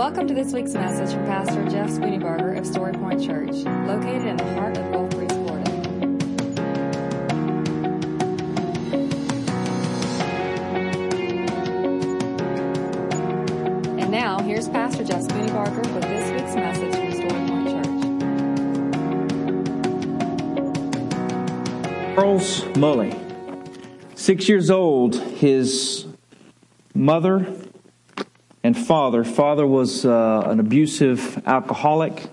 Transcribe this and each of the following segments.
Welcome to this week's message from Pastor Jeff Spooneybarger of Story Point Church, located in the heart of Gulf Breeze, Florida. And now, here's Pastor Jeff Spooneybarger with this week's message from Story Point Church. Charles Mully, six years old, his mother and father. Father was uh, an abusive alcoholic.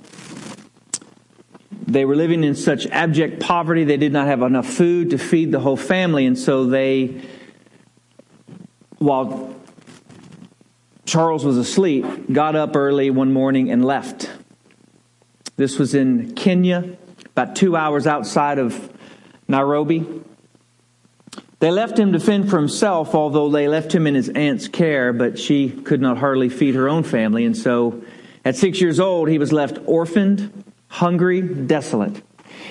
They were living in such abject poverty, they did not have enough food to feed the whole family, and so they, while Charles was asleep, got up early one morning and left. This was in Kenya, about two hours outside of Nairobi. They left him to fend for himself, although they left him in his aunt's care, but she could not hardly feed her own family. And so at six years old, he was left orphaned, hungry, desolate.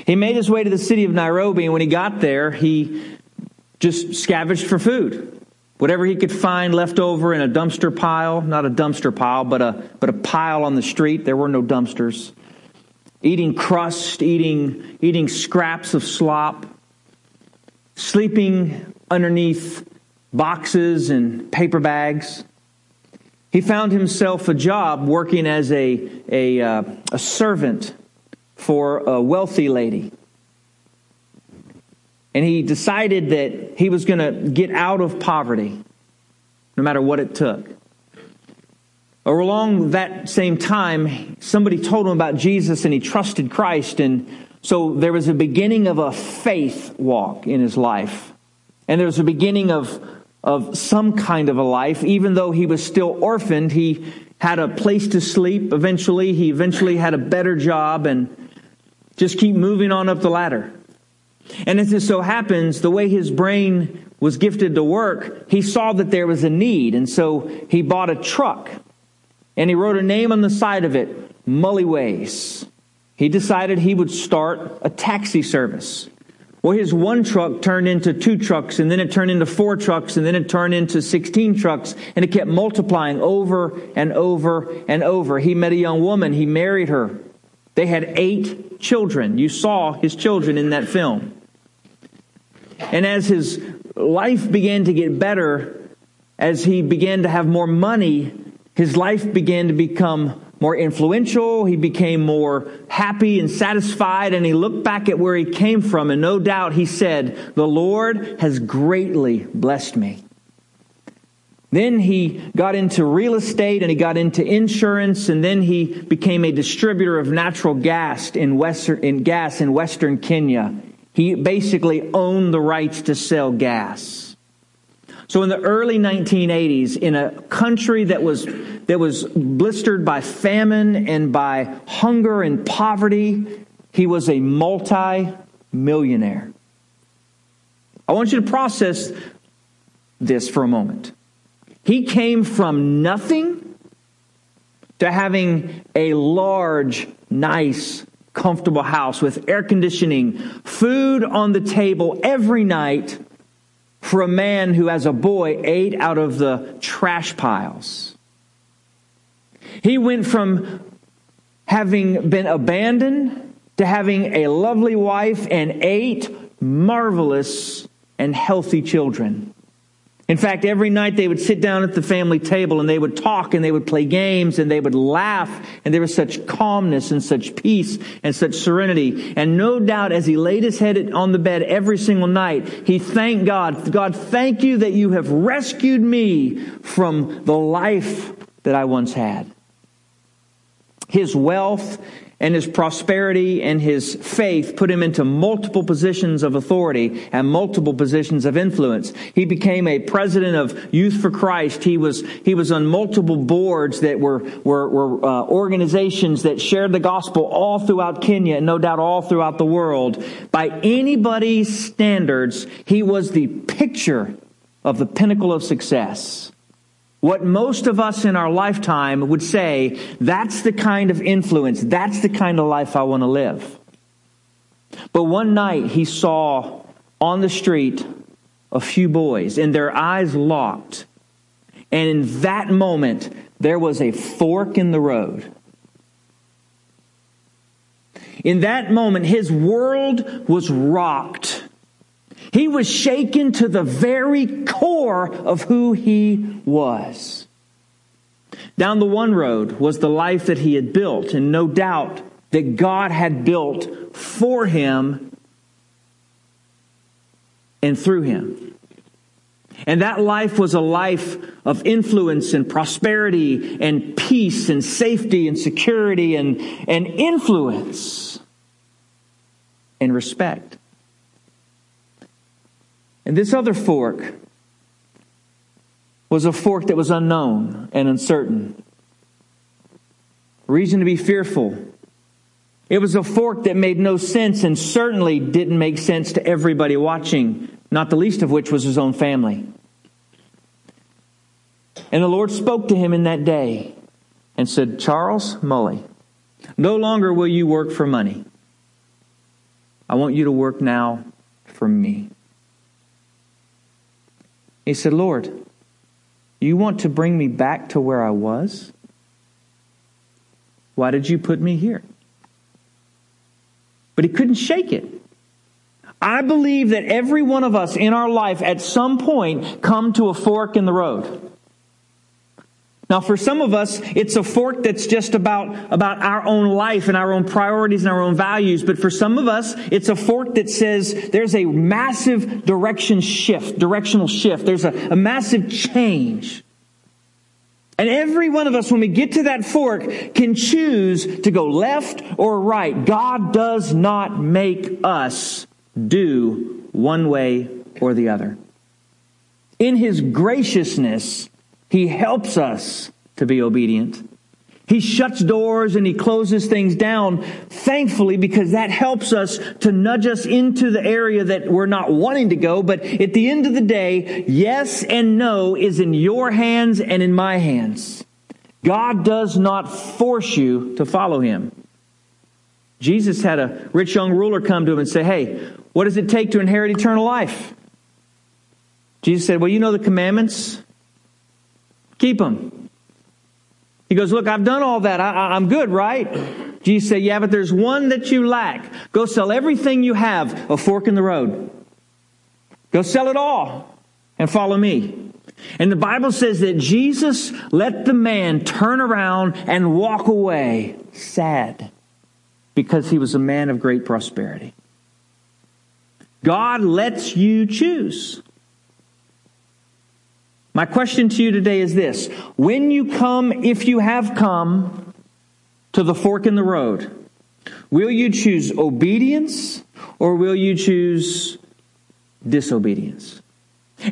He made his way to the city of Nairobi, and when he got there, he just scavenged for food. Whatever he could find left over in a dumpster pile, not a dumpster pile, but a, but a pile on the street. There were no dumpsters. Eating crust, eating, eating scraps of slop sleeping underneath boxes and paper bags. He found himself a job working as a, a, uh, a servant for a wealthy lady. And he decided that he was going to get out of poverty, no matter what it took. Or along that same time, somebody told him about Jesus and he trusted Christ and so there was a beginning of a faith walk in his life. And there was a beginning of, of some kind of a life. Even though he was still orphaned, he had a place to sleep eventually. He eventually had a better job and just keep moving on up the ladder. And as it so happens, the way his brain was gifted to work, he saw that there was a need. And so he bought a truck and he wrote a name on the side of it, Mullyways he decided he would start a taxi service. Well, his one truck turned into two trucks, and then it turned into four trucks, and then it turned into 16 trucks, and it kept multiplying over and over and over. He met a young woman, he married her. They had eight children. You saw his children in that film. And as his life began to get better, as he began to have more money, his life began to become more influential. He became more happy and satisfied. And he looked back at where he came from. And no doubt he said, The Lord has greatly blessed me. Then he got into real estate and he got into insurance and then he became a distributor of natural gas in western in gas in western Kenya. He basically owned the rights to sell gas. So in the early 1980s in a country that was that was blistered by famine and by hunger and poverty. He was a multi millionaire. I want you to process this for a moment. He came from nothing to having a large, nice, comfortable house with air conditioning, food on the table every night for a man who, as a boy, ate out of the trash piles. He went from having been abandoned to having a lovely wife and eight marvelous and healthy children. In fact, every night they would sit down at the family table and they would talk and they would play games and they would laugh. And there was such calmness and such peace and such serenity. And no doubt as he laid his head on the bed every single night, he thanked God, God, thank you that you have rescued me from the life that I once had. His wealth and his prosperity and his faith put him into multiple positions of authority and multiple positions of influence. He became a president of Youth for Christ. He was, he was on multiple boards that were, were, were uh, organizations that shared the gospel all throughout Kenya and no doubt all throughout the world. By anybody's standards, he was the picture of the pinnacle of success. What most of us in our lifetime would say, that's the kind of influence, that's the kind of life I want to live. But one night he saw on the street a few boys, and their eyes locked. And in that moment, there was a fork in the road. In that moment, his world was rocked. He was shaken to the very core of who he was. Down the one road was the life that he had built, and no doubt that God had built for him and through him. And that life was a life of influence and prosperity and peace and safety and security and, and influence and respect. And this other fork was a fork that was unknown and uncertain. Reason to be fearful. It was a fork that made no sense and certainly didn't make sense to everybody watching, not the least of which was his own family. And the Lord spoke to him in that day and said, Charles Mully, no longer will you work for money. I want you to work now for me. He said, Lord, you want to bring me back to where I was? Why did you put me here? But he couldn't shake it. I believe that every one of us in our life at some point come to a fork in the road. Now, for some of us, it's a fork that's just about, about our own life and our own priorities and our own values. But for some of us, it's a fork that says there's a massive direction shift, directional shift. There's a, a massive change. And every one of us, when we get to that fork, can choose to go left or right. God does not make us do one way or the other. In His graciousness, he helps us to be obedient. He shuts doors and he closes things down, thankfully, because that helps us to nudge us into the area that we're not wanting to go. But at the end of the day, yes and no is in your hands and in my hands. God does not force you to follow him. Jesus had a rich young ruler come to him and say, Hey, what does it take to inherit eternal life? Jesus said, Well, you know the commandments. Keep them. He goes, Look, I've done all that. I, am good, right? Jesus said, Yeah, but there's one that you lack. Go sell everything you have, a fork in the road. Go sell it all and follow me. And the Bible says that Jesus let the man turn around and walk away sad because he was a man of great prosperity. God lets you choose. My question to you today is this When you come, if you have come, to the fork in the road, will you choose obedience or will you choose disobedience?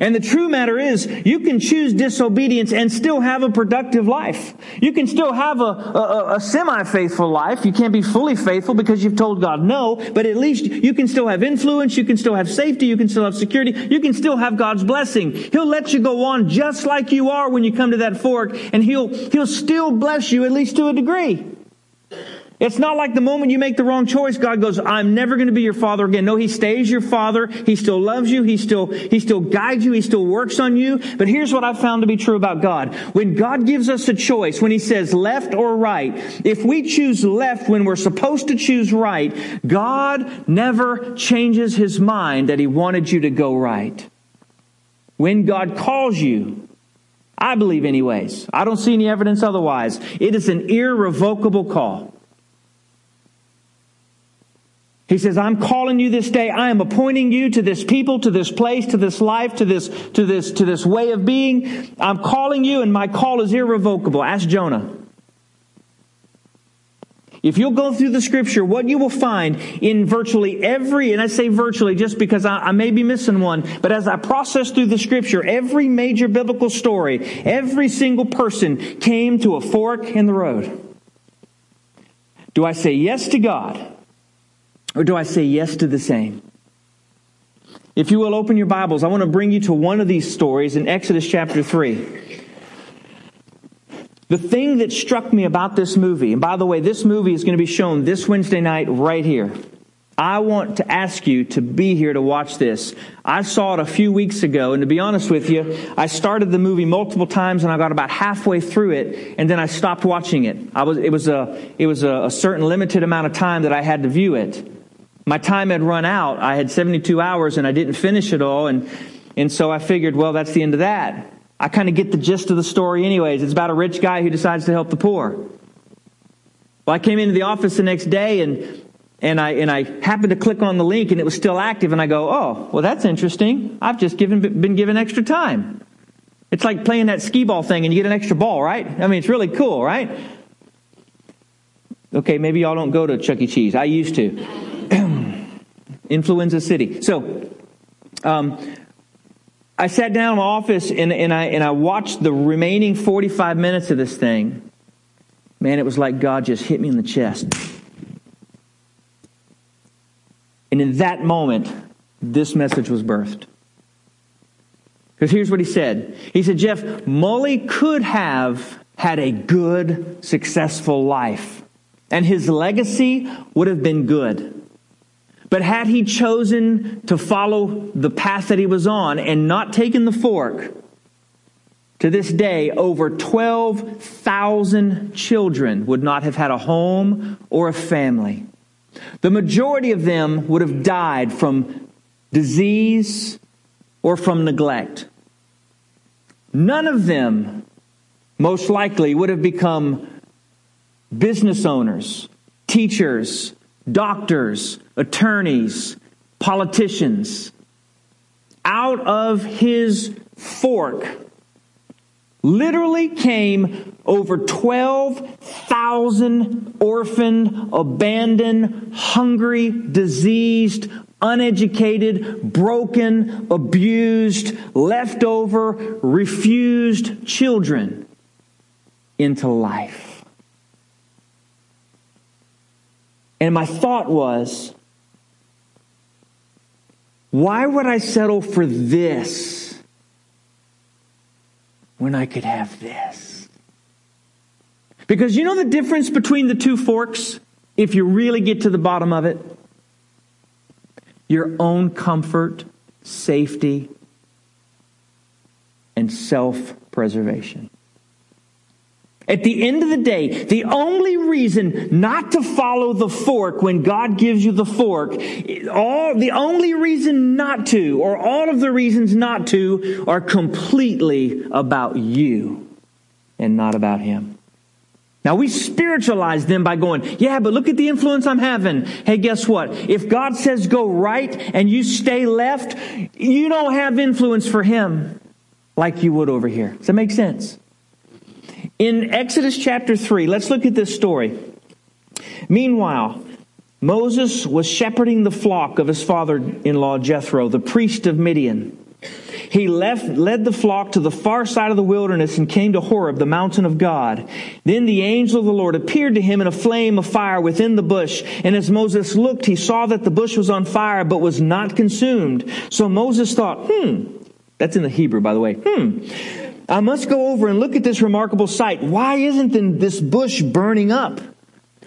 And the true matter is, you can choose disobedience and still have a productive life. You can still have a, a, a semi-faithful life. You can't be fully faithful because you've told God no, but at least you can still have influence, you can still have safety, you can still have security, you can still have God's blessing. He'll let you go on just like you are when you come to that fork, and He'll, He'll still bless you at least to a degree. It's not like the moment you make the wrong choice, God goes, I'm never going to be your father again. No, He stays your father. He still loves you. He still, He still guides you. He still works on you. But here's what I've found to be true about God. When God gives us a choice, when He says left or right, if we choose left when we're supposed to choose right, God never changes His mind that He wanted you to go right. When God calls you, I believe anyways, I don't see any evidence otherwise, it is an irrevocable call. He says, I'm calling you this day. I am appointing you to this people, to this place, to this life, to this, to this, to this way of being. I'm calling you and my call is irrevocable. Ask Jonah. If you'll go through the scripture, what you will find in virtually every, and I say virtually just because I, I, may be missing one, but as I process through the scripture, every major biblical story, every single person came to a fork in the road. Do I say yes to God? Or do I say yes to the same? If you will open your Bibles, I want to bring you to one of these stories in Exodus chapter 3. The thing that struck me about this movie, and by the way, this movie is going to be shown this Wednesday night right here. I want to ask you to be here to watch this. I saw it a few weeks ago, and to be honest with you, I started the movie multiple times and I got about halfway through it, and then I stopped watching it. I was, it was, a, it was a, a certain limited amount of time that I had to view it. My time had run out. I had 72 hours and I didn't finish it all, and, and so I figured, well, that's the end of that. I kind of get the gist of the story anyways. It's about a rich guy who decides to help the poor. Well, I came into the office the next day and and I, and I happened to click on the link and it was still active and I go, oh, well, that's interesting. I've just given, been given extra time. It's like playing that skee ball thing and you get an extra ball, right? I mean, it's really cool, right? Okay, maybe y'all don't go to Chuck E. Cheese. I used to. Influenza City. So, um, I sat down in my office and, and, I, and I watched the remaining 45 minutes of this thing. Man, it was like God just hit me in the chest. And in that moment, this message was birthed. Because here's what he said He said, Jeff, Mully could have had a good, successful life, and his legacy would have been good. But had he chosen to follow the path that he was on and not taken the fork, to this day, over 12,000 children would not have had a home or a family. The majority of them would have died from disease or from neglect. None of them, most likely, would have become business owners, teachers, doctors, attorneys, politicians. Out of his fork literally came over 12,000 orphaned, abandoned, hungry, diseased, uneducated, broken, abused, leftover, refused children into life. And my thought was, why would I settle for this? when I could have this. Because you know the difference between the two forks, if you really get to the bottom of it? Your own comfort, safety, and self preservation. At the end of the day, the only reason not to follow the fork when God gives you the fork, all, the only reason not to, or all of the reasons not to, are completely about you and not about Him. Now we spiritualize them by going, yeah, but look at the influence I'm having. Hey, guess what? If God says go right and you stay left, you don't have influence for Him like you would over here. Does that make sense? In Exodus chapter 3, let's look at this story. Meanwhile, Moses was shepherding the flock of his father in law Jethro, the priest of Midian. He left, led the flock to the far side of the wilderness and came to Horeb, the mountain of God. Then the angel of the Lord appeared to him in a flame of fire within the bush. And as Moses looked, he saw that the bush was on fire, but was not consumed. So Moses thought, hmm, that's in the Hebrew, by the way, hmm, I must go over and look at this remarkable sight. Why isn't this bush burning up?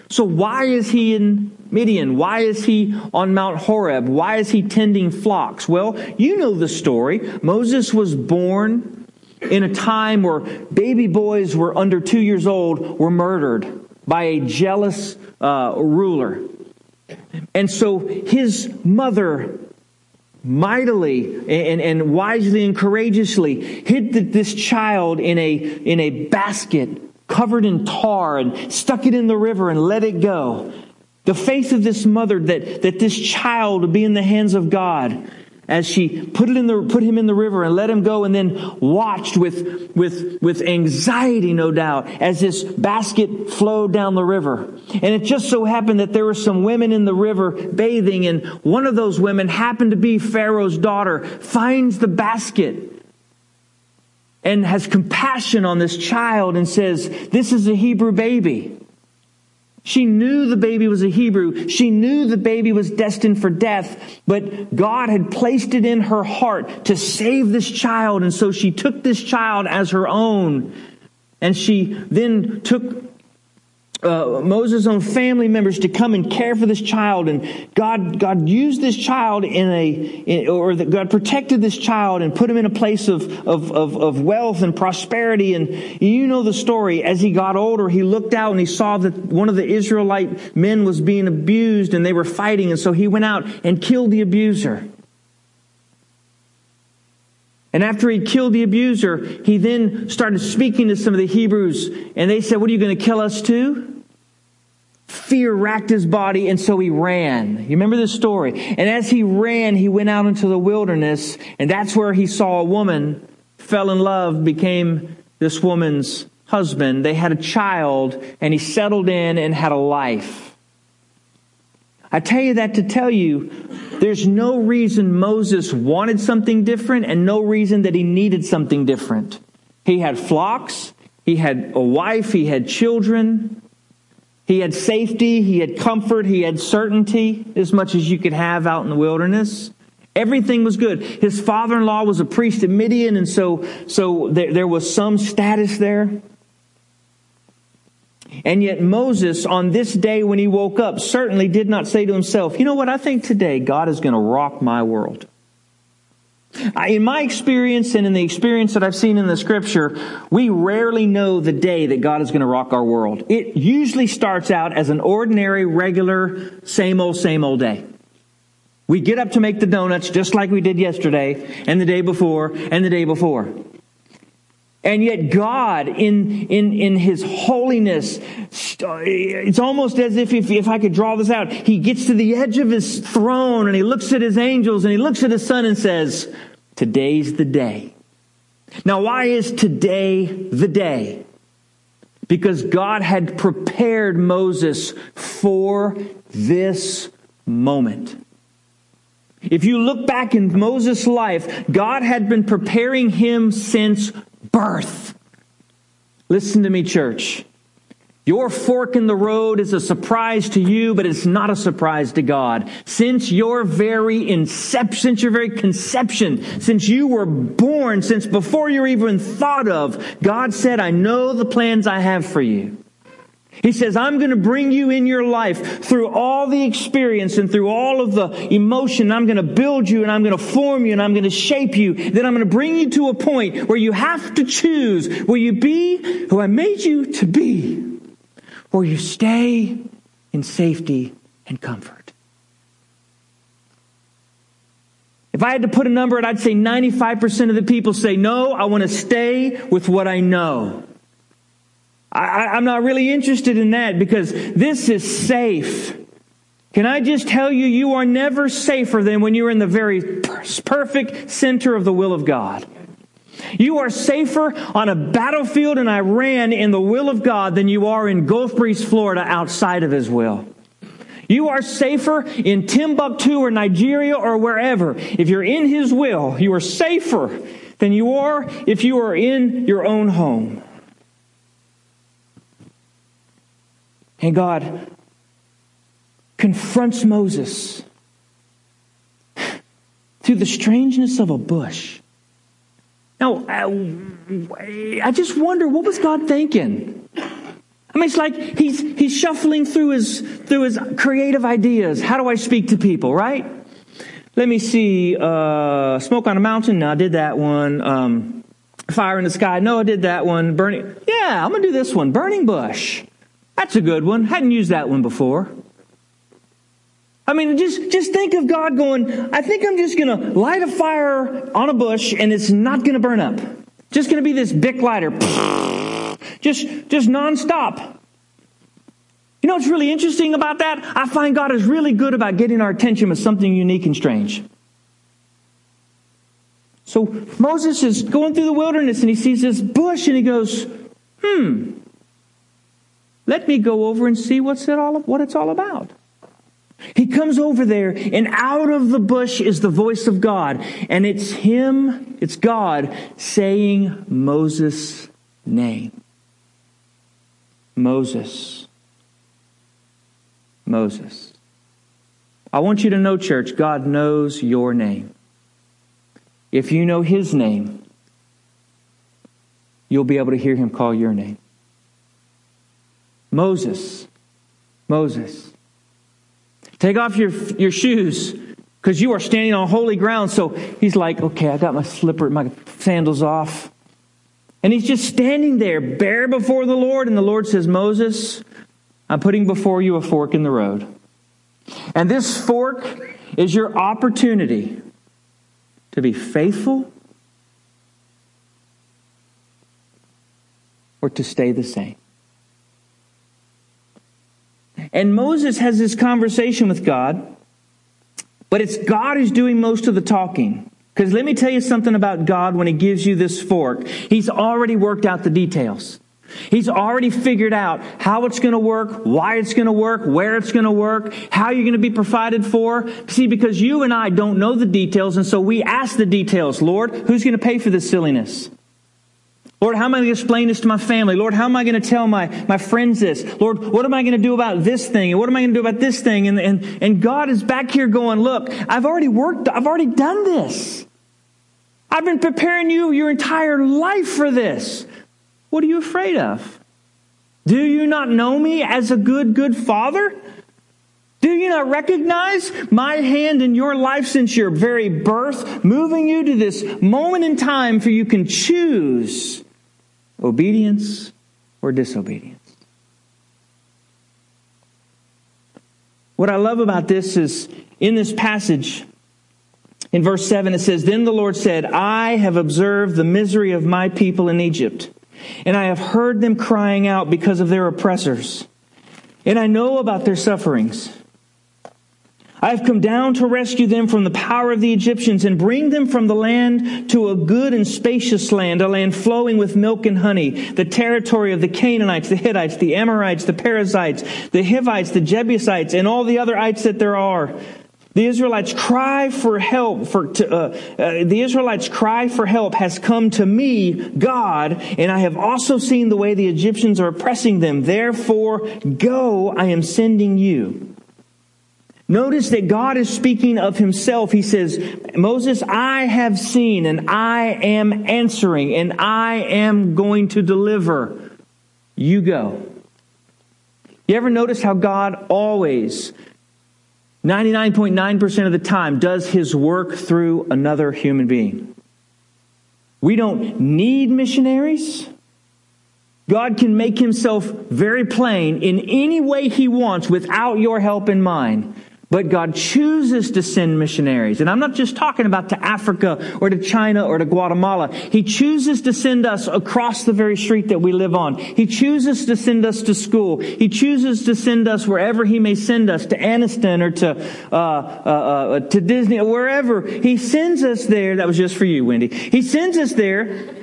So why is he in Midian? Why is he on Mount Horeb? Why is he tending flocks? Well, you know the story. Moses was born in a time where baby boys were under two years old were murdered by a jealous uh, ruler. And so his mother mightily and, and wisely and courageously hid this child in a, in a basket covered in tar and stuck it in the river and let it go. The faith of this mother that, that this child would be in the hands of God as she put it in the put him in the river and let him go and then watched with with with anxiety no doubt as this basket flowed down the river. And it just so happened that there were some women in the river bathing and one of those women happened to be Pharaoh's daughter finds the basket and has compassion on this child and says this is a Hebrew baby she knew the baby was a Hebrew. She knew the baby was destined for death, but God had placed it in her heart to save this child. And so she took this child as her own. And she then took uh, Moses' own family members to come and care for this child, and God, God used this child in a, in, or that God protected this child and put him in a place of, of, of, of wealth and prosperity. And you know the story. As he got older, he looked out and he saw that one of the Israelite men was being abused, and they were fighting, and so he went out and killed the abuser. And after he killed the abuser, he then started speaking to some of the Hebrews, and they said, What are you going to kill us too? Fear racked his body, and so he ran. You remember this story? And as he ran, he went out into the wilderness, and that's where he saw a woman, fell in love, became this woman's husband. They had a child, and he settled in and had a life. I tell you that to tell you there's no reason Moses wanted something different and no reason that he needed something different. He had flocks, he had a wife, he had children, he had safety, he had comfort, he had certainty, as much as you could have out in the wilderness. Everything was good. His father-in-law was a priest in Midian, and so, so there, there was some status there. And yet Moses, on this day when he woke up, certainly did not say to himself, you know what, I think today God is going to rock my world. In my experience and in the experience that I've seen in the scripture, we rarely know the day that God is going to rock our world. It usually starts out as an ordinary, regular, same old, same old day. We get up to make the donuts just like we did yesterday and the day before and the day before. And yet God, in, in, in His holiness, it's almost as if, if, if I could draw this out, He gets to the edge of His throne and He looks at His angels and He looks at His Son and says, today's the day. Now why is today the day? Because God had prepared Moses for this moment. If you look back in Moses' life, God had been preparing him since birth. Listen to me, church. Your fork in the road is a surprise to you, but it's not a surprise to God. Since your very inception, since your very conception, since you were born, since before you were even thought of, God said, I know the plans I have for you. He says, I'm going to bring you in your life through all the experience and through all of the emotion. I'm going to build you and I'm going to form you and I'm going to shape you. Then I'm going to bring you to a point where you have to choose. Will you be who I made you to be? Or you stay in safety and comfort? If I had to put a number, I'd say 95% of the people say, no, I want to stay with what I know. I, am not really interested in that because this is safe. Can I just tell you, you are never safer than when you're in the very perfect center of the will of God. You are safer on a battlefield in Iran in the will of God than you are in Gulf Breeze, Florida, outside of His will. You are safer in Timbuktu or Nigeria or wherever. If you're in His will, you are safer than you are if you are in your own home. And God confronts Moses through the strangeness of a bush. Now, I just wonder what was God thinking? I mean, it's like he's he's shuffling through his through his creative ideas. How do I speak to people? Right? Let me see. Uh, smoke on a mountain. No, I did that one. Um, fire in the sky. No, I did that one. Burning. Yeah, I'm gonna do this one. Burning bush. That's a good one. Hadn't used that one before. I mean, just, just think of God going, I think I'm just going to light a fire on a bush and it's not going to burn up. Just going to be this big lighter. Just, just nonstop. You know what's really interesting about that? I find God is really good about getting our attention with something unique and strange. So Moses is going through the wilderness and he sees this bush and he goes, hmm, let me go over and see what's it all, what it's all about. He comes over there, and out of the bush is the voice of God. And it's Him, it's God, saying Moses' name. Moses. Moses. I want you to know, church, God knows your name. If you know His name, you'll be able to hear Him call your name. Moses, Moses, take off your, your shoes because you are standing on holy ground. So he's like, okay, I got my slipper, my sandals off. And he's just standing there, bare before the Lord. And the Lord says, Moses, I'm putting before you a fork in the road. And this fork is your opportunity to be faithful or to stay the same. And Moses has this conversation with God, but it's God who's doing most of the talking. Because let me tell you something about God when He gives you this fork. He's already worked out the details. He's already figured out how it's going to work, why it's going to work, where it's going to work, how you're going to be provided for. See, because you and I don't know the details, and so we ask the details. Lord, who's going to pay for this silliness? Lord, how am I going to explain this to my family? Lord, how am I going to tell my, my friends this? Lord, what am I going to do about this thing? And what am I going to do about this thing? And, and, and God is back here going, look, I've already worked, I've already done this. I've been preparing you your entire life for this. What are you afraid of? Do you not know me as a good, good father? Do you not recognize my hand in your life since your very birth, moving you to this moment in time for you can choose obedience or disobedience. What I love about this is in this passage, in verse 7, it says, Then the Lord said, I have observed the misery of my people in Egypt, and I have heard them crying out because of their oppressors, and I know about their sufferings. I have come down to rescue them from the power of the Egyptians and bring them from the land to a good and spacious land, a land flowing with milk and honey, the territory of the Canaanites, the Hittites, the Amorites, the Perizzites, the Hivites, the Jebusites, and all the other ites that there are. The Israelites cry for help. For to, uh, uh, the Israelites cry for help has come to me, God, and I have also seen the way the Egyptians are oppressing them. Therefore, go, I am sending you. Notice that God is speaking of himself. He says, Moses, I have seen and I am answering and I am going to deliver. You go. You ever notice how God always, 99.9% of the time, does his work through another human being? We don't need missionaries. God can make himself very plain in any way he wants without your help in mind. But God chooses to send missionaries. And I'm not just talking about to Africa or to China or to Guatemala. He chooses to send us across the very street that we live on. He chooses to send us to school. He chooses to send us wherever He may send us, to Anniston or to, uh, uh, uh, to Disney, or wherever. He sends us there. That was just for you, Wendy. He sends us there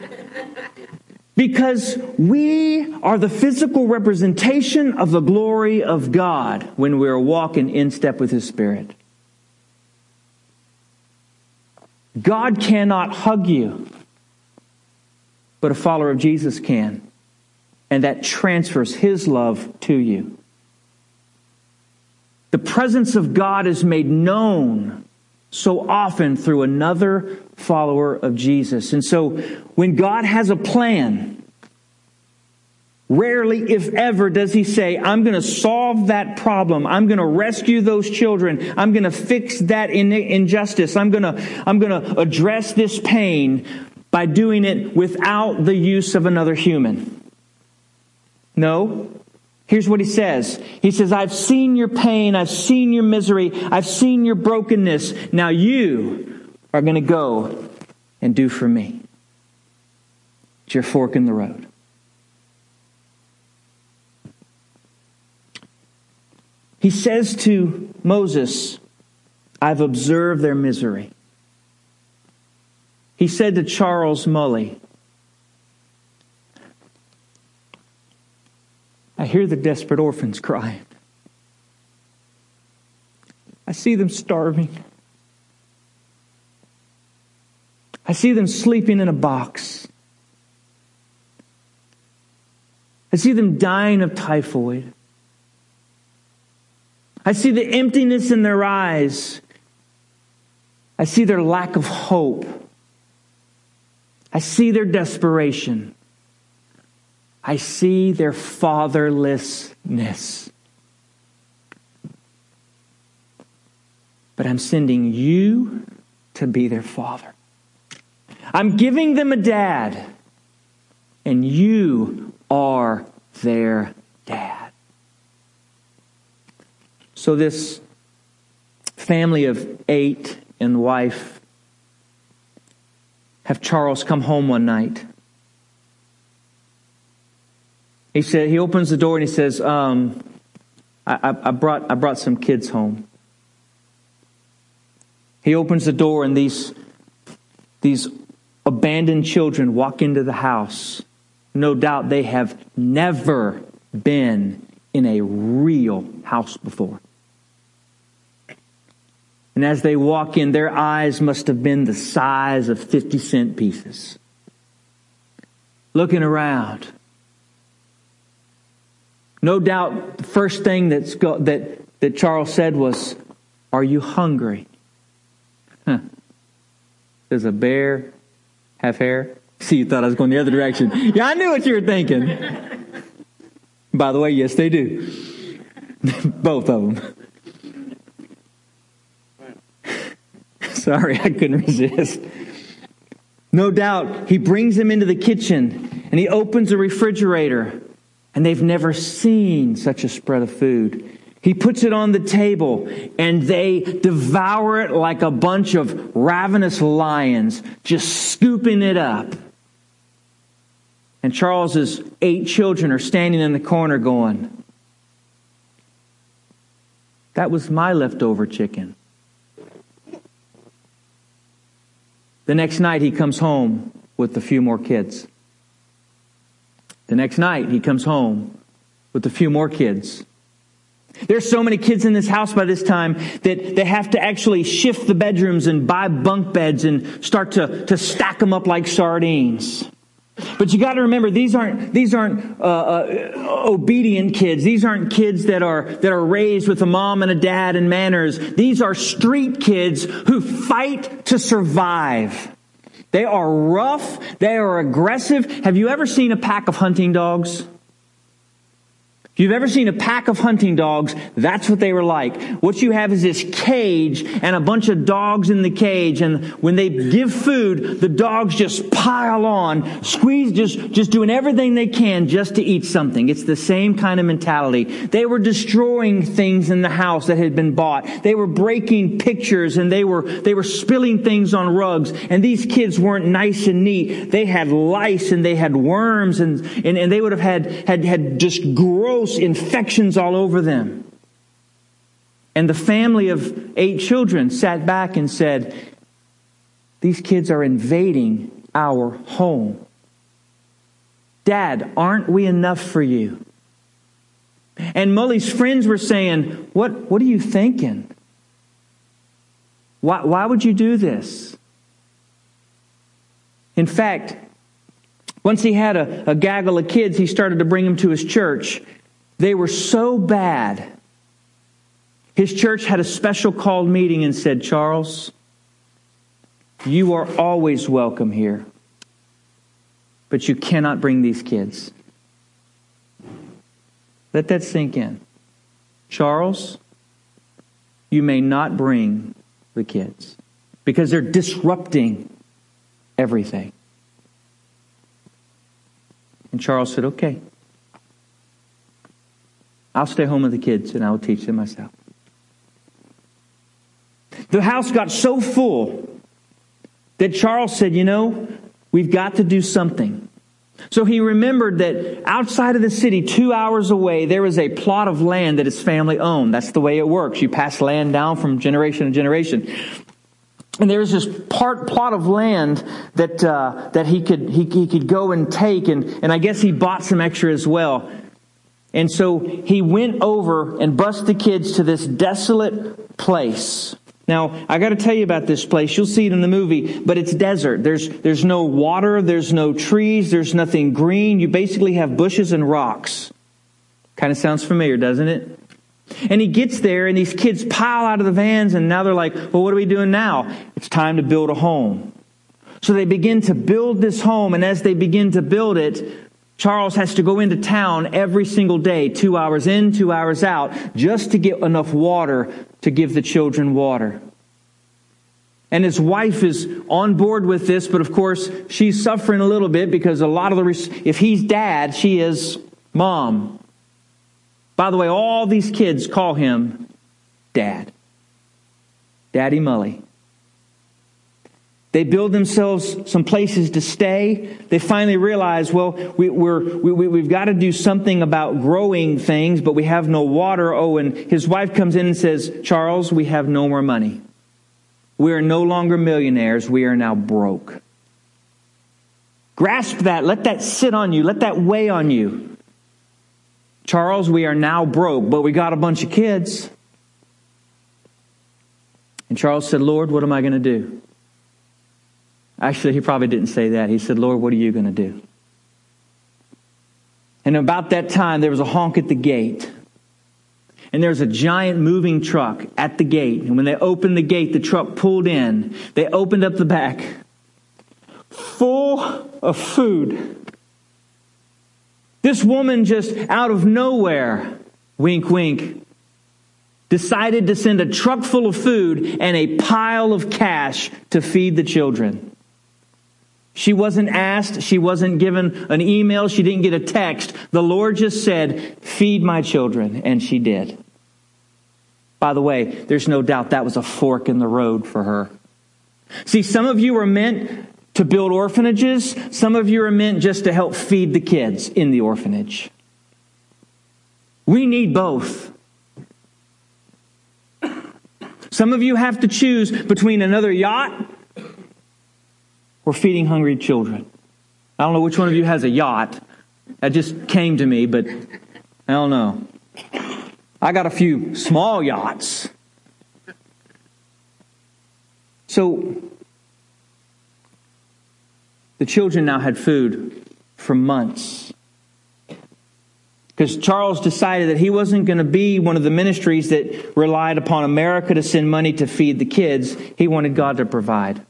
because we are the physical representation of the glory of God when we're walking in step with His Spirit. God cannot hug you, but a follower of Jesus can. And that transfers His love to you. The presence of God is made known so often through another follower of Jesus. And so when God has a plan, Rarely, if ever, does he say, I'm going to solve that problem. I'm going to rescue those children. I'm going to fix that injustice. I'm going to, I'm going to address this pain by doing it without the use of another human. No. Here's what he says. He says, I've seen your pain. I've seen your misery. I've seen your brokenness. Now you are going to go and do for me. It's your fork in the road. He says to Moses, I've observed their misery. He said to Charles Mully, I hear the desperate orphans crying. I see them starving. I see them sleeping in a box. I see them dying of typhoid. I see the emptiness in their eyes. I see their lack of hope. I see their desperation. I see their fatherlessness. But I'm sending you to be their father. I'm giving them a dad, and you are their dad. So, this family of eight and wife have Charles come home one night. He said he opens the door and he says, um, I, I, brought I brought some kids home." He opens the door and these these abandoned children walk into the house. No doubt they have never been in a real house before. And as they walk in, their eyes must have been the size of 50 cent pieces. Looking around. No doubt the first thing that's go, that, that Charles said was, Are you hungry? Huh. Does a bear have hair? See, you thought I was going the other direction. Yeah, I knew what you were thinking. By the way, yes, they do. Both of them. Sorry, I couldn't resist. No doubt, he brings them into the kitchen and he opens a refrigerator, and they've never seen such a spread of food. He puts it on the table and they devour it like a bunch of ravenous lions, just scooping it up. And Charles's eight children are standing in the corner going, That was my leftover chicken. The next night, he comes home with a few more kids. The next night, he comes home with a few more kids. There's so many kids in this house by this time that they have to actually shift the bedrooms and buy bunk beds and start to, to stack them up like sardines. But you got to remember these aren't these aren't uh, uh, obedient kids. These aren't kids that are that are raised with a mom and a dad and manners. These are street kids who fight to survive. They are rough. They are aggressive. Have you ever seen a pack of hunting dogs? If you've ever seen a pack of hunting dogs, that's what they were like. What you have is this cage and a bunch of dogs in the cage. And when they give food, the dogs just pile on, squeeze, just, just doing everything they can just to eat something. It's the same kind of mentality. They were destroying things in the house that had been bought. They were breaking pictures and they were, they were spilling things on rugs. And these kids weren't nice and neat. They had lice and they had worms and, and, and they would have had, had, had just gross gross infections all over them. And the family of eight children sat back and said, These kids are invading our home. Dad, aren't we enough for you? And Mully's friends were saying, What, what are you thinking? Why, why would you do this? In fact, once he had a, a gaggle of kids, he started to bring them to his church. They were so bad. His church had a special called meeting and said, Charles, you are always welcome here, but you cannot bring these kids. Let that sink in. Charles, you may not bring the kids because they're disrupting everything. And Charles said, okay. I'll stay home with the kids and I'll teach them myself. The house got so full that Charles said, You know, we've got to do something. So he remembered that outside of the city, two hours away, there was a plot of land that his family owned. That's the way it works. You pass land down from generation to generation. And there was this part plot of land that uh, that he could he, he could go and take, and and I guess he bought some extra as well. And so he went over and bused the kids to this desolate place. Now, I got to tell you about this place. You'll see it in the movie, but it's desert. There's, there's no water, there's no trees, there's nothing green. You basically have bushes and rocks. Kind of sounds familiar, doesn't it? And he gets there, and these kids pile out of the vans, and now they're like, well, what are we doing now? It's time to build a home. So they begin to build this home, and as they begin to build it, Charles has to go into town every single day, two hours in, two hours out, just to get enough water to give the children water. And his wife is on board with this, but of course, she's suffering a little bit because a lot of the, if he's dad, she is mom. By the way, all these kids call him dad. Daddy Mully. They build themselves some places to stay. They finally realize, well, we, we're, we, we've got to do something about growing things, but we have no water. Oh, and his wife comes in and says, Charles, we have no more money. We are no longer millionaires. We are now broke. Grasp that. Let that sit on you. Let that weigh on you. Charles, we are now broke, but we got a bunch of kids. And Charles said, Lord, what am I going to do? Actually, he probably didn't say that. He said, Lord, what are you going to do? And about that time, there was a honk at the gate. And there was a giant moving truck at the gate. And when they opened the gate, the truck pulled in. They opened up the back, full of food. This woman just out of nowhere, wink, wink, decided to send a truck full of food and a pile of cash to feed the children. She wasn't asked. She wasn't given an email. She didn't get a text. The Lord just said, feed my children. And she did. By the way, there's no doubt that was a fork in the road for her. See, some of you are meant to build orphanages. Some of you are meant just to help feed the kids in the orphanage. We need both. Some of you have to choose between another yacht or feeding hungry children. I don't know which one of you has a yacht. That just came to me, but I don't know. I got a few small yachts. So the children now had food for months. Because Charles decided that he wasn't going to be one of the ministries that relied upon America to send money to feed the kids. He wanted God to provide.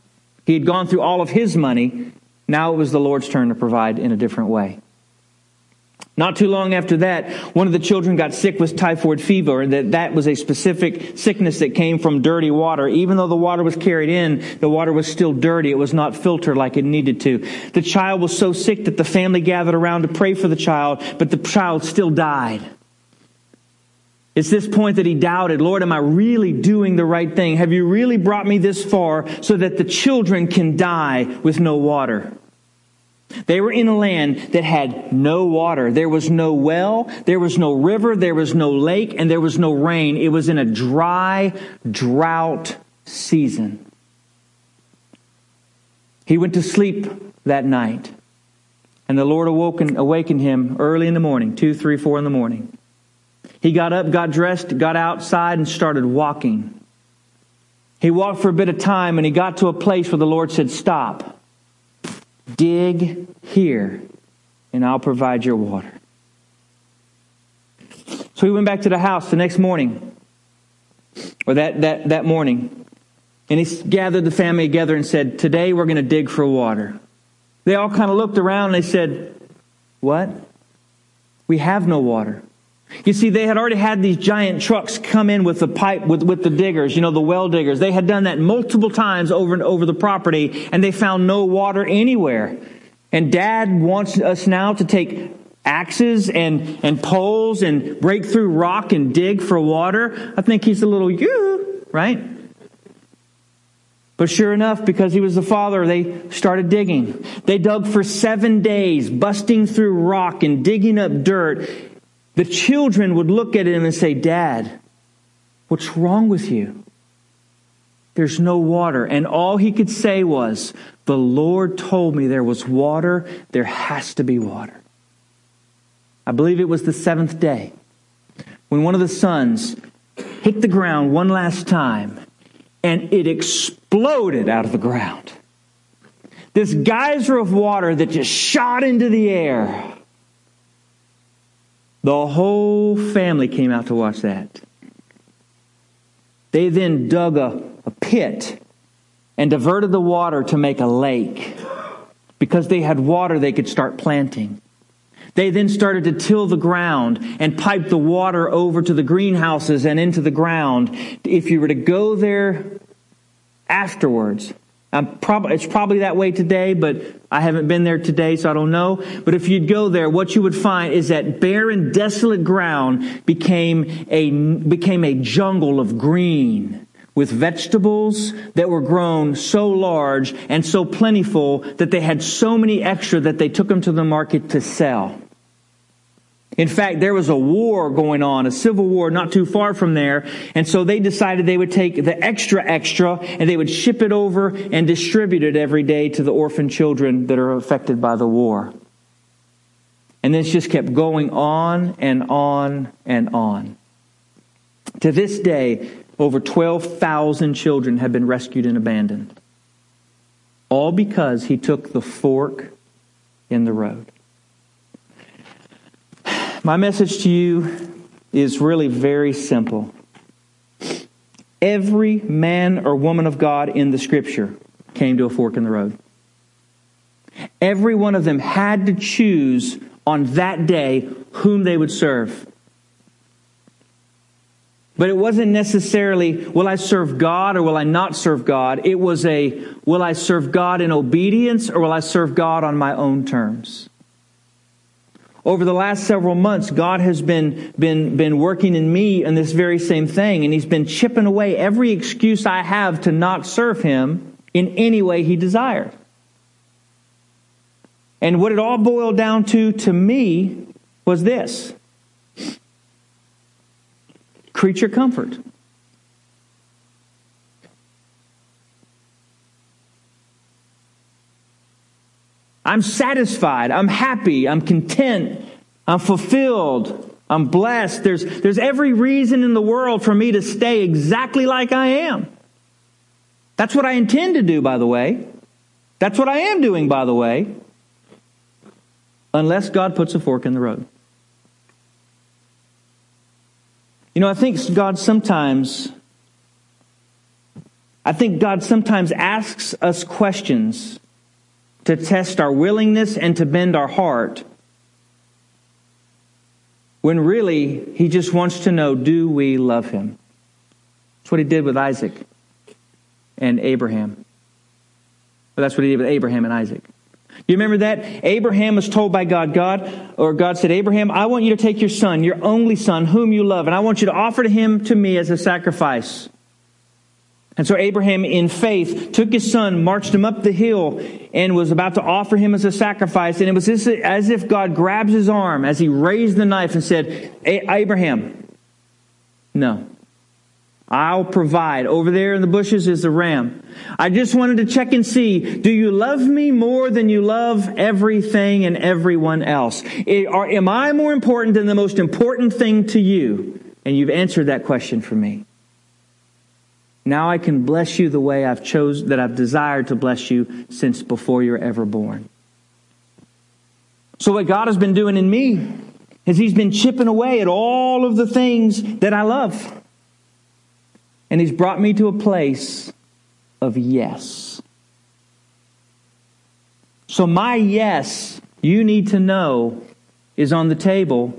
He had gone through all of his money. Now it was the Lord's turn to provide in a different way. Not too long after that, one of the children got sick with typhoid fever, and that, that was a specific sickness that came from dirty water. Even though the water was carried in, the water was still dirty. It was not filtered like it needed to. The child was so sick that the family gathered around to pray for the child, but the child still died. It's this point that he doubted, Lord, am I really doing the right thing? Have you really brought me this far so that the children can die with no water? They were in a land that had no water. There was no well, there was no river, there was no lake, and there was no rain. It was in a dry, drought season. He went to sleep that night, and the Lord awoken, awakened him early in the morning, two, three, four in the morning. He got up, got dressed, got outside, and started walking. He walked for a bit of time, and he got to a place where the Lord said, Stop. Dig here, and I'll provide your water. So he went back to the house the next morning, or that, that, that morning, and he gathered the family together and said, Today we're going to dig for water. They all kind of looked around and they said, What? We have no water. You see, they had already had these giant trucks come in with the pipe, with, with the diggers, you know, the well diggers. They had done that multiple times over and over the property, and they found no water anywhere. And dad wants us now to take axes and, and poles and break through rock and dig for water. I think he's a little you, right? But sure enough, because he was the father, they started digging. They dug for seven days, busting through rock and digging up dirt the children would look at him and say, Dad, what's wrong with you? There's no water. And all he could say was, The Lord told me there was water. There has to be water. I believe it was the seventh day when one of the sons hit the ground one last time and it exploded out of the ground. This geyser of water that just shot into the air. The whole family came out to watch that. They then dug a, a pit and diverted the water to make a lake. Because they had water, they could start planting. They then started to till the ground and pipe the water over to the greenhouses and into the ground. If you were to go there afterwards, Um, prob- it's probably that way today, but I haven't been there today, so I don't know. But if you'd go there, what you would find is that barren, desolate ground became a, became a jungle of green with vegetables that were grown so large and so plentiful that they had so many extra that they took them to the market to sell. In fact, there was a war going on, a civil war not too far from there. And so they decided they would take the extra extra and they would ship it over and distribute it every day to the orphan children that are affected by the war. And this just kept going on and on and on. To this day, over 12,000 children have been rescued and abandoned. All because he took the fork in the road. My message to you is really very simple. Every man or woman of God in the scripture came to a fork in the road. Every one of them had to choose on that day whom they would serve. But it wasn't necessarily, will I serve God or will I not serve God? It was a, will I serve God in obedience or will I serve God on my own terms? Over the last several months, God has been, been, been working in me in this very same thing, and He's been chipping away every excuse I have to not serve Him in any way He desired. And what it all boiled down to, to me, was this creature comfort. I'm satisfied. I'm happy. I'm content. I'm fulfilled. I'm blessed. There's, there's every reason in the world for me to stay exactly like I am. That's what I intend to do, by the way. That's what I am doing, by the way. Unless God puts a fork in the road. You know, I think God sometimes, I think God sometimes asks us questions to test our willingness and to bend our heart. When really, he just wants to know do we love him? That's what he did with Isaac and Abraham. That's what he did with Abraham and Isaac. You remember that? Abraham was told by God, God, or God said, Abraham, I want you to take your son, your only son, whom you love, and I want you to offer to him to me as a sacrifice. And so Abraham, in faith, took his son, marched him up the hill, and was about to offer him as a sacrifice. And it was as if God grabs his arm as he raised the knife and said, Abraham, no. I'll provide. Over there in the bushes is the ram. I just wanted to check and see, do you love me more than you love everything and everyone else? Am I more important than the most important thing to you? And you've answered that question for me. Now I can bless you the way I've chose that I've desired to bless you since before you're ever born. So what God has been doing in me is he's been chipping away at all of the things that I love. And he's brought me to a place of yes. So my yes, you need to know, is on the table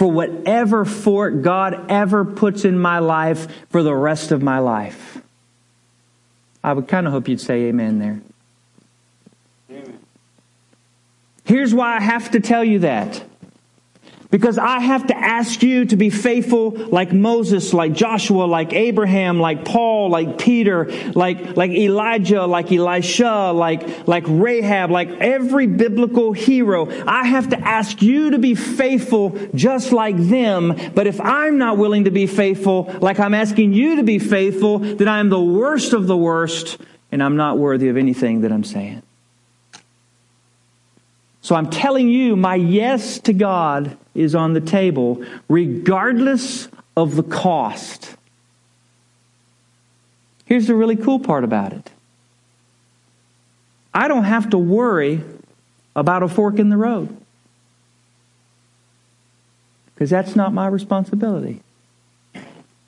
for whatever fort God ever puts in my life for the rest of my life. I would kind of hope you'd say amen there. Amen. Here's why I have to tell you that. Because I have to ask you to be faithful like Moses, like Joshua, like Abraham, like Paul, like Peter, like, like Elijah, like Elisha, like, like Rahab, like every biblical hero. I have to ask you to be faithful just like them. But if I'm not willing to be faithful like I'm asking you to be faithful, then I'm the worst of the worst and I'm not worthy of anything that I'm saying. So I'm telling you, my yes to God is on the table, regardless of the cost. Here's the really cool part about it I don't have to worry about a fork in the road. Because that's not my responsibility.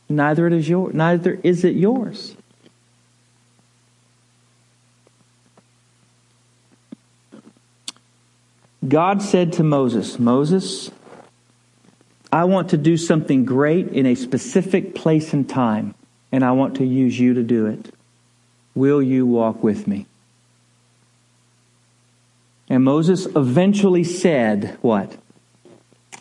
Neither it is your, neither is it yours. God said to Moses, Moses, I want to do something great in a specific place and time, and I want to use you to do it. Will you walk with me? And Moses eventually said, What?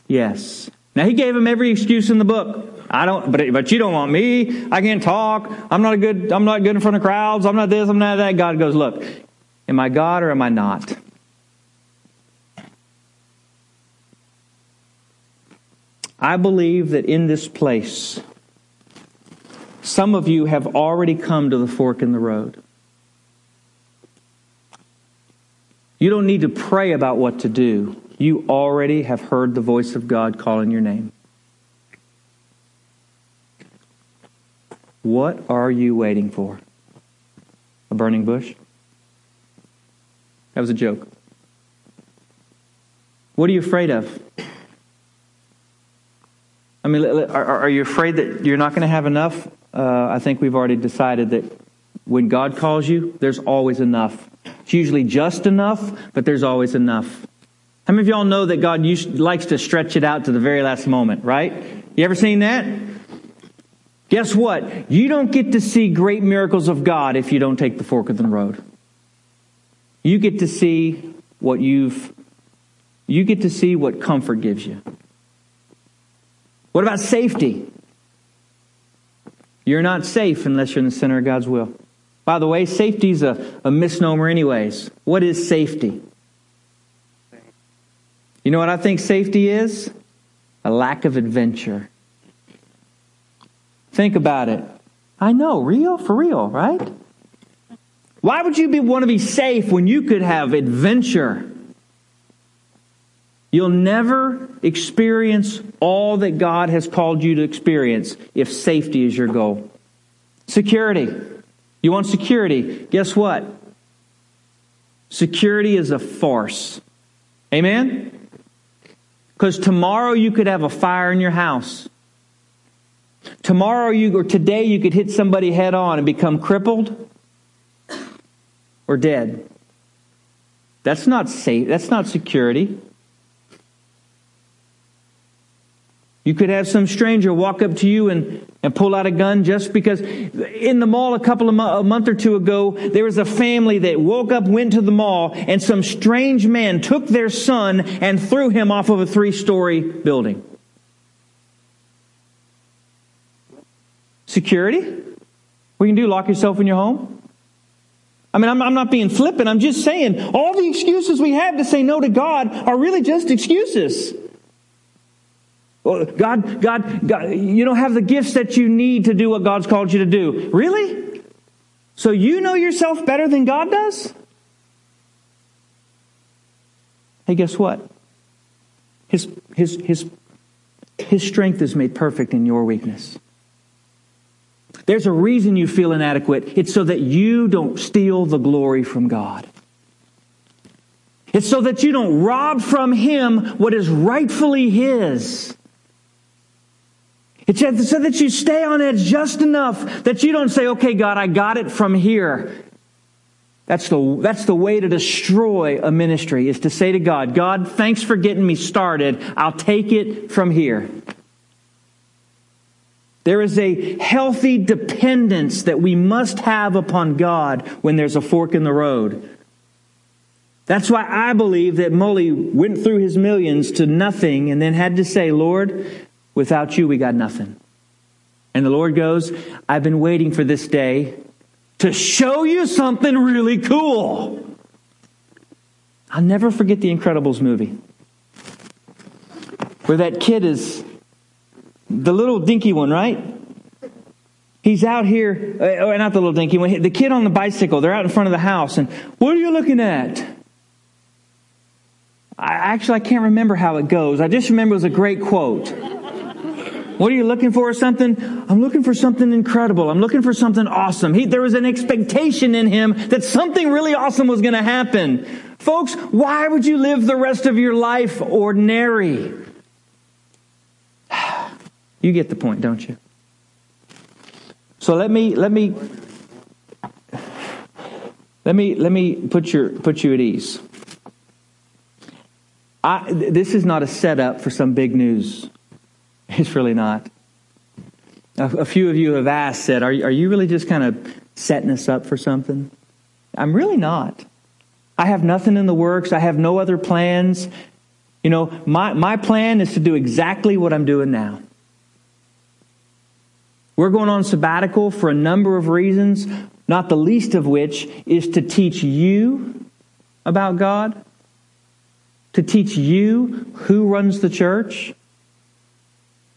Yes. Now he gave him every excuse in the book. I don't, but, but you don't want me. I can't talk. I'm not a good, I'm not good in front of crowds. I'm not this, I'm not that. God goes, look, am I God or am I not? I believe that in this place, some of you have already come to the fork in the road. You don't need to pray about what to do. You already have heard the voice of God calling your name. What are you waiting for? A burning bush? That was a joke. What are you afraid of? I mean, are, are you afraid that you're not going to have enough? Uh, I think we've already decided that when God calls you, there's always enough. It's usually just enough, but there's always enough. How many of y'all know that God likes to stretch it out to the very last moment, right? You ever seen that? Guess what? You don't get to see great miracles of God if you don't take the fork of the road. You get to see what you've you get to see what comfort gives you. What about safety? You're not safe unless you're in the center of God's will. By the way, safety is a, a misnomer, anyways. What is safety? You know what I think safety is? A lack of adventure. Think about it. I know, real? For real, right? Why would you be, want to be safe when you could have adventure? You'll never experience all that God has called you to experience if safety is your goal. Security. You want security? Guess what? Security is a farce. Amen? Because tomorrow you could have a fire in your house. Tomorrow you or today you could hit somebody head on and become crippled or dead. That's not safe. That's not security. You could have some stranger walk up to you and, and pull out a gun just because. In the mall a couple of mo- a month or two ago, there was a family that woke up, went to the mall, and some strange man took their son and threw him off of a three story building. Security? What you can do, lock yourself in your home? I mean, I'm, I'm not being flippant. I'm just saying all the excuses we have to say no to God are really just excuses. Oh, God, God, God, you don't have the gifts that you need to do what God's called you to do. Really? So you know yourself better than God does? Hey, guess what? His, his, his, his strength is made perfect in your weakness. There's a reason you feel inadequate. It's so that you don't steal the glory from God. It's so that you don't rob from Him what is rightfully His. It's so that you stay on edge just enough that you don't say, okay, God, I got it from here. That's the, that's the way to destroy a ministry, is to say to God, God, thanks for getting me started. I'll take it from here. There is a healthy dependence that we must have upon God when there's a fork in the road. That's why I believe that Mully went through his millions to nothing and then had to say, Lord, Without you, we got nothing. And the Lord goes, I've been waiting for this day to show you something really cool. I'll never forget the Incredibles movie where that kid is the little dinky one, right? He's out here, uh, not the little dinky one, the kid on the bicycle. They're out in front of the house, and what are you looking at? I actually I can't remember how it goes. I just remember it was a great quote. What are you looking for? Something? I'm looking for something incredible. I'm looking for something awesome. He, there was an expectation in him that something really awesome was going to happen. Folks, why would you live the rest of your life ordinary? You get the point, don't you? So let me let me let me let me put your put you at ease. I, this is not a setup for some big news. It's really not. A, a few of you have asked, said, are, are you really just kind of setting us up for something? I'm really not. I have nothing in the works. I have no other plans. You know, my, my plan is to do exactly what I'm doing now. We're going on sabbatical for a number of reasons, not the least of which is to teach you about God, to teach you who runs the church,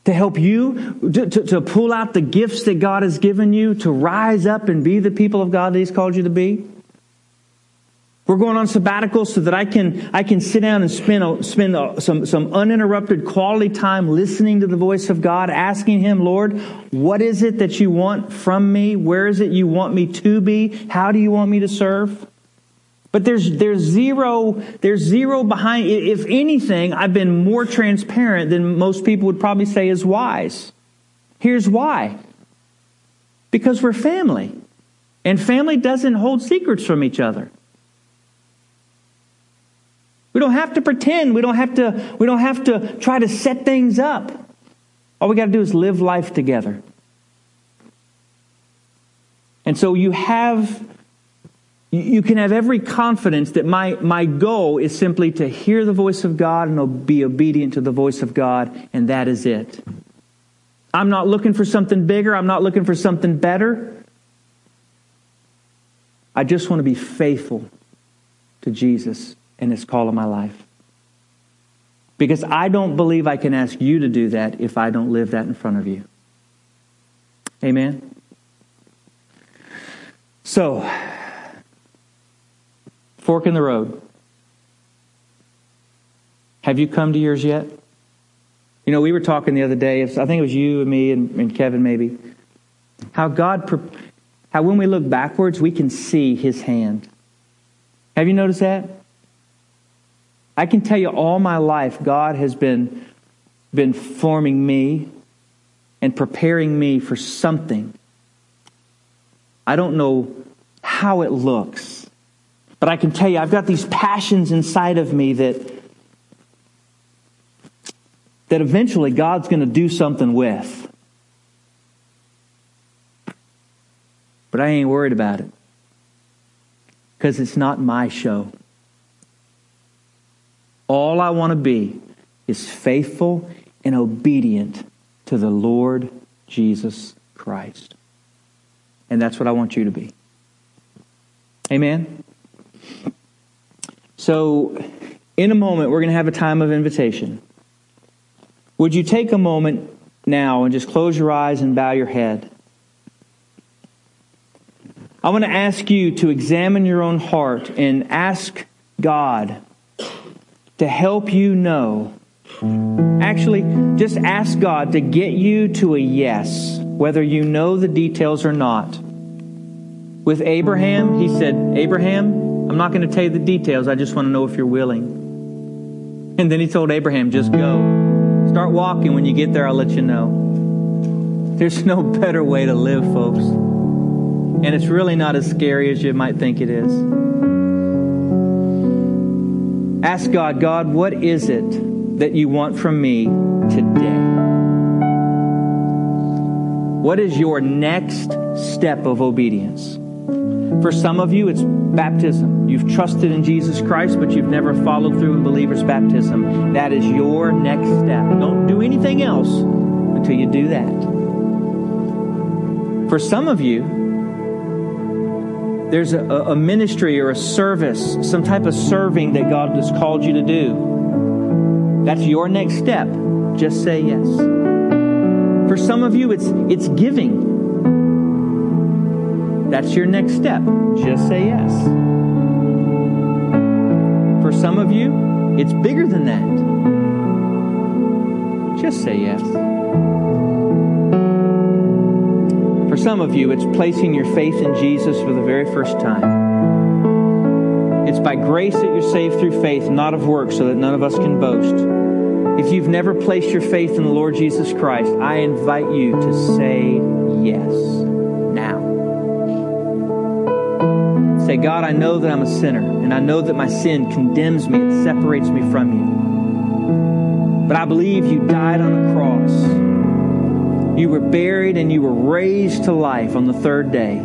to help you to, to, to, pull out the gifts that God has given you, to rise up and be the people of God that He's called you to be. We're going on sabbatical so that I can, I can sit down and spend, spend some, some uninterrupted quality time listening to the voice of God, asking Him, Lord, what is it that you want from me? Where is it you want me to be? How do you want me to serve? But there's, there's zero, there's zero behind, if anything, I've been more transparent than most people would probably say is wise. Here's why. Because we're family. And family doesn't hold secrets from each other. We don't have to pretend. We don't have to, we don't have to try to set things up. All we got to do is live life together. And so you have, you can have every confidence that my, my goal is simply to hear the voice of God and be obedient to the voice of God, and that is it. I'm not looking for something bigger. I'm not looking for something better. I just want to be faithful to Jesus and his call in my life. Because I don't believe I can ask you to do that if I don't live that in front of you. Amen? So, fork in the road. Have you come to yours yet? You know, we were talking the other day, I think it was you and me and, and Kevin maybe, how God, how when we look backwards, we can see his hand. Have you noticed that? I can tell you all my life, God has been, been forming me and preparing me for something. I don't know how it looks, but I can tell you, I've got these passions inside of me that, that eventually God's going to do something with. But I ain't worried about it because it's not my show. All I want to be is faithful and obedient to the Lord Jesus Christ. And that's what I want you to be. Amen? So, in a moment, we're going to have a time of invitation. Would you take a moment now and just close your eyes and bow your head? I want to ask you to examine your own heart and ask God to help you know. Actually, just ask God to get you to a yes, whether you know the details or not. With Abraham, he said, Abraham, I'm not going to tell you the details. I just want to know if you're willing. And then he told Abraham, just go. Start walking. When you get there, I'll let you know. There's no better way to live, folks. And it's really not as scary as you might think it is. Ask God, God, what is it that you want from me today? What is your next step of obedience? For some of you, it's baptism. You've trusted in Jesus Christ, but you've never followed through in believer's baptism. That is your next step. Don't do anything else until you do that. For some of you, there's a, a ministry or a service, some type of serving that God has called you to do, that's your next step. Just say yes. For some of you, it's, it's giving. That's your next step. Just say yes. For some of you, it's bigger than that. Just say yes. For some of you, it's placing your faith in Jesus for the very first time. It's by grace that you're saved through faith, not of works, so that none of us can boast. If you've never placed your faith in the Lord Jesus Christ, I invite you to say yes God, I know that I'm a sinner, and I know that my sin condemns me, it separates me from you. But I believe you died on a cross. You were buried and you were raised to life on the third day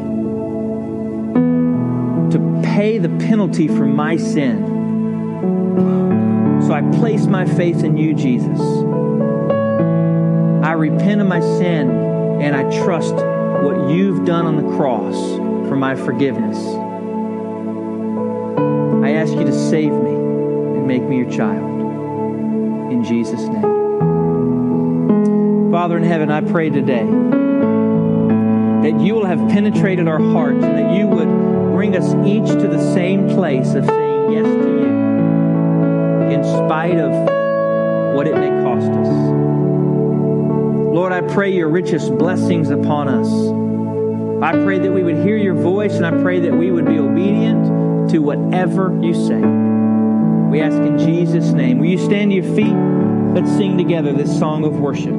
to pay the penalty for my sin. So I place my faith in you, Jesus. I repent of my sin and I trust what you've done on the cross for my forgiveness. I ask you to save me and make me your child. In Jesus' name. Father in heaven, I pray today that you will have penetrated our hearts and that you would bring us each to the same place of saying yes to you in spite of what it may cost us. Lord, I pray your richest blessings upon us. I pray that we would hear your voice and I pray that we would be obedient to whatever you say. We ask in Jesus' name. Will you stand to your feet? Let's sing together this song of worship.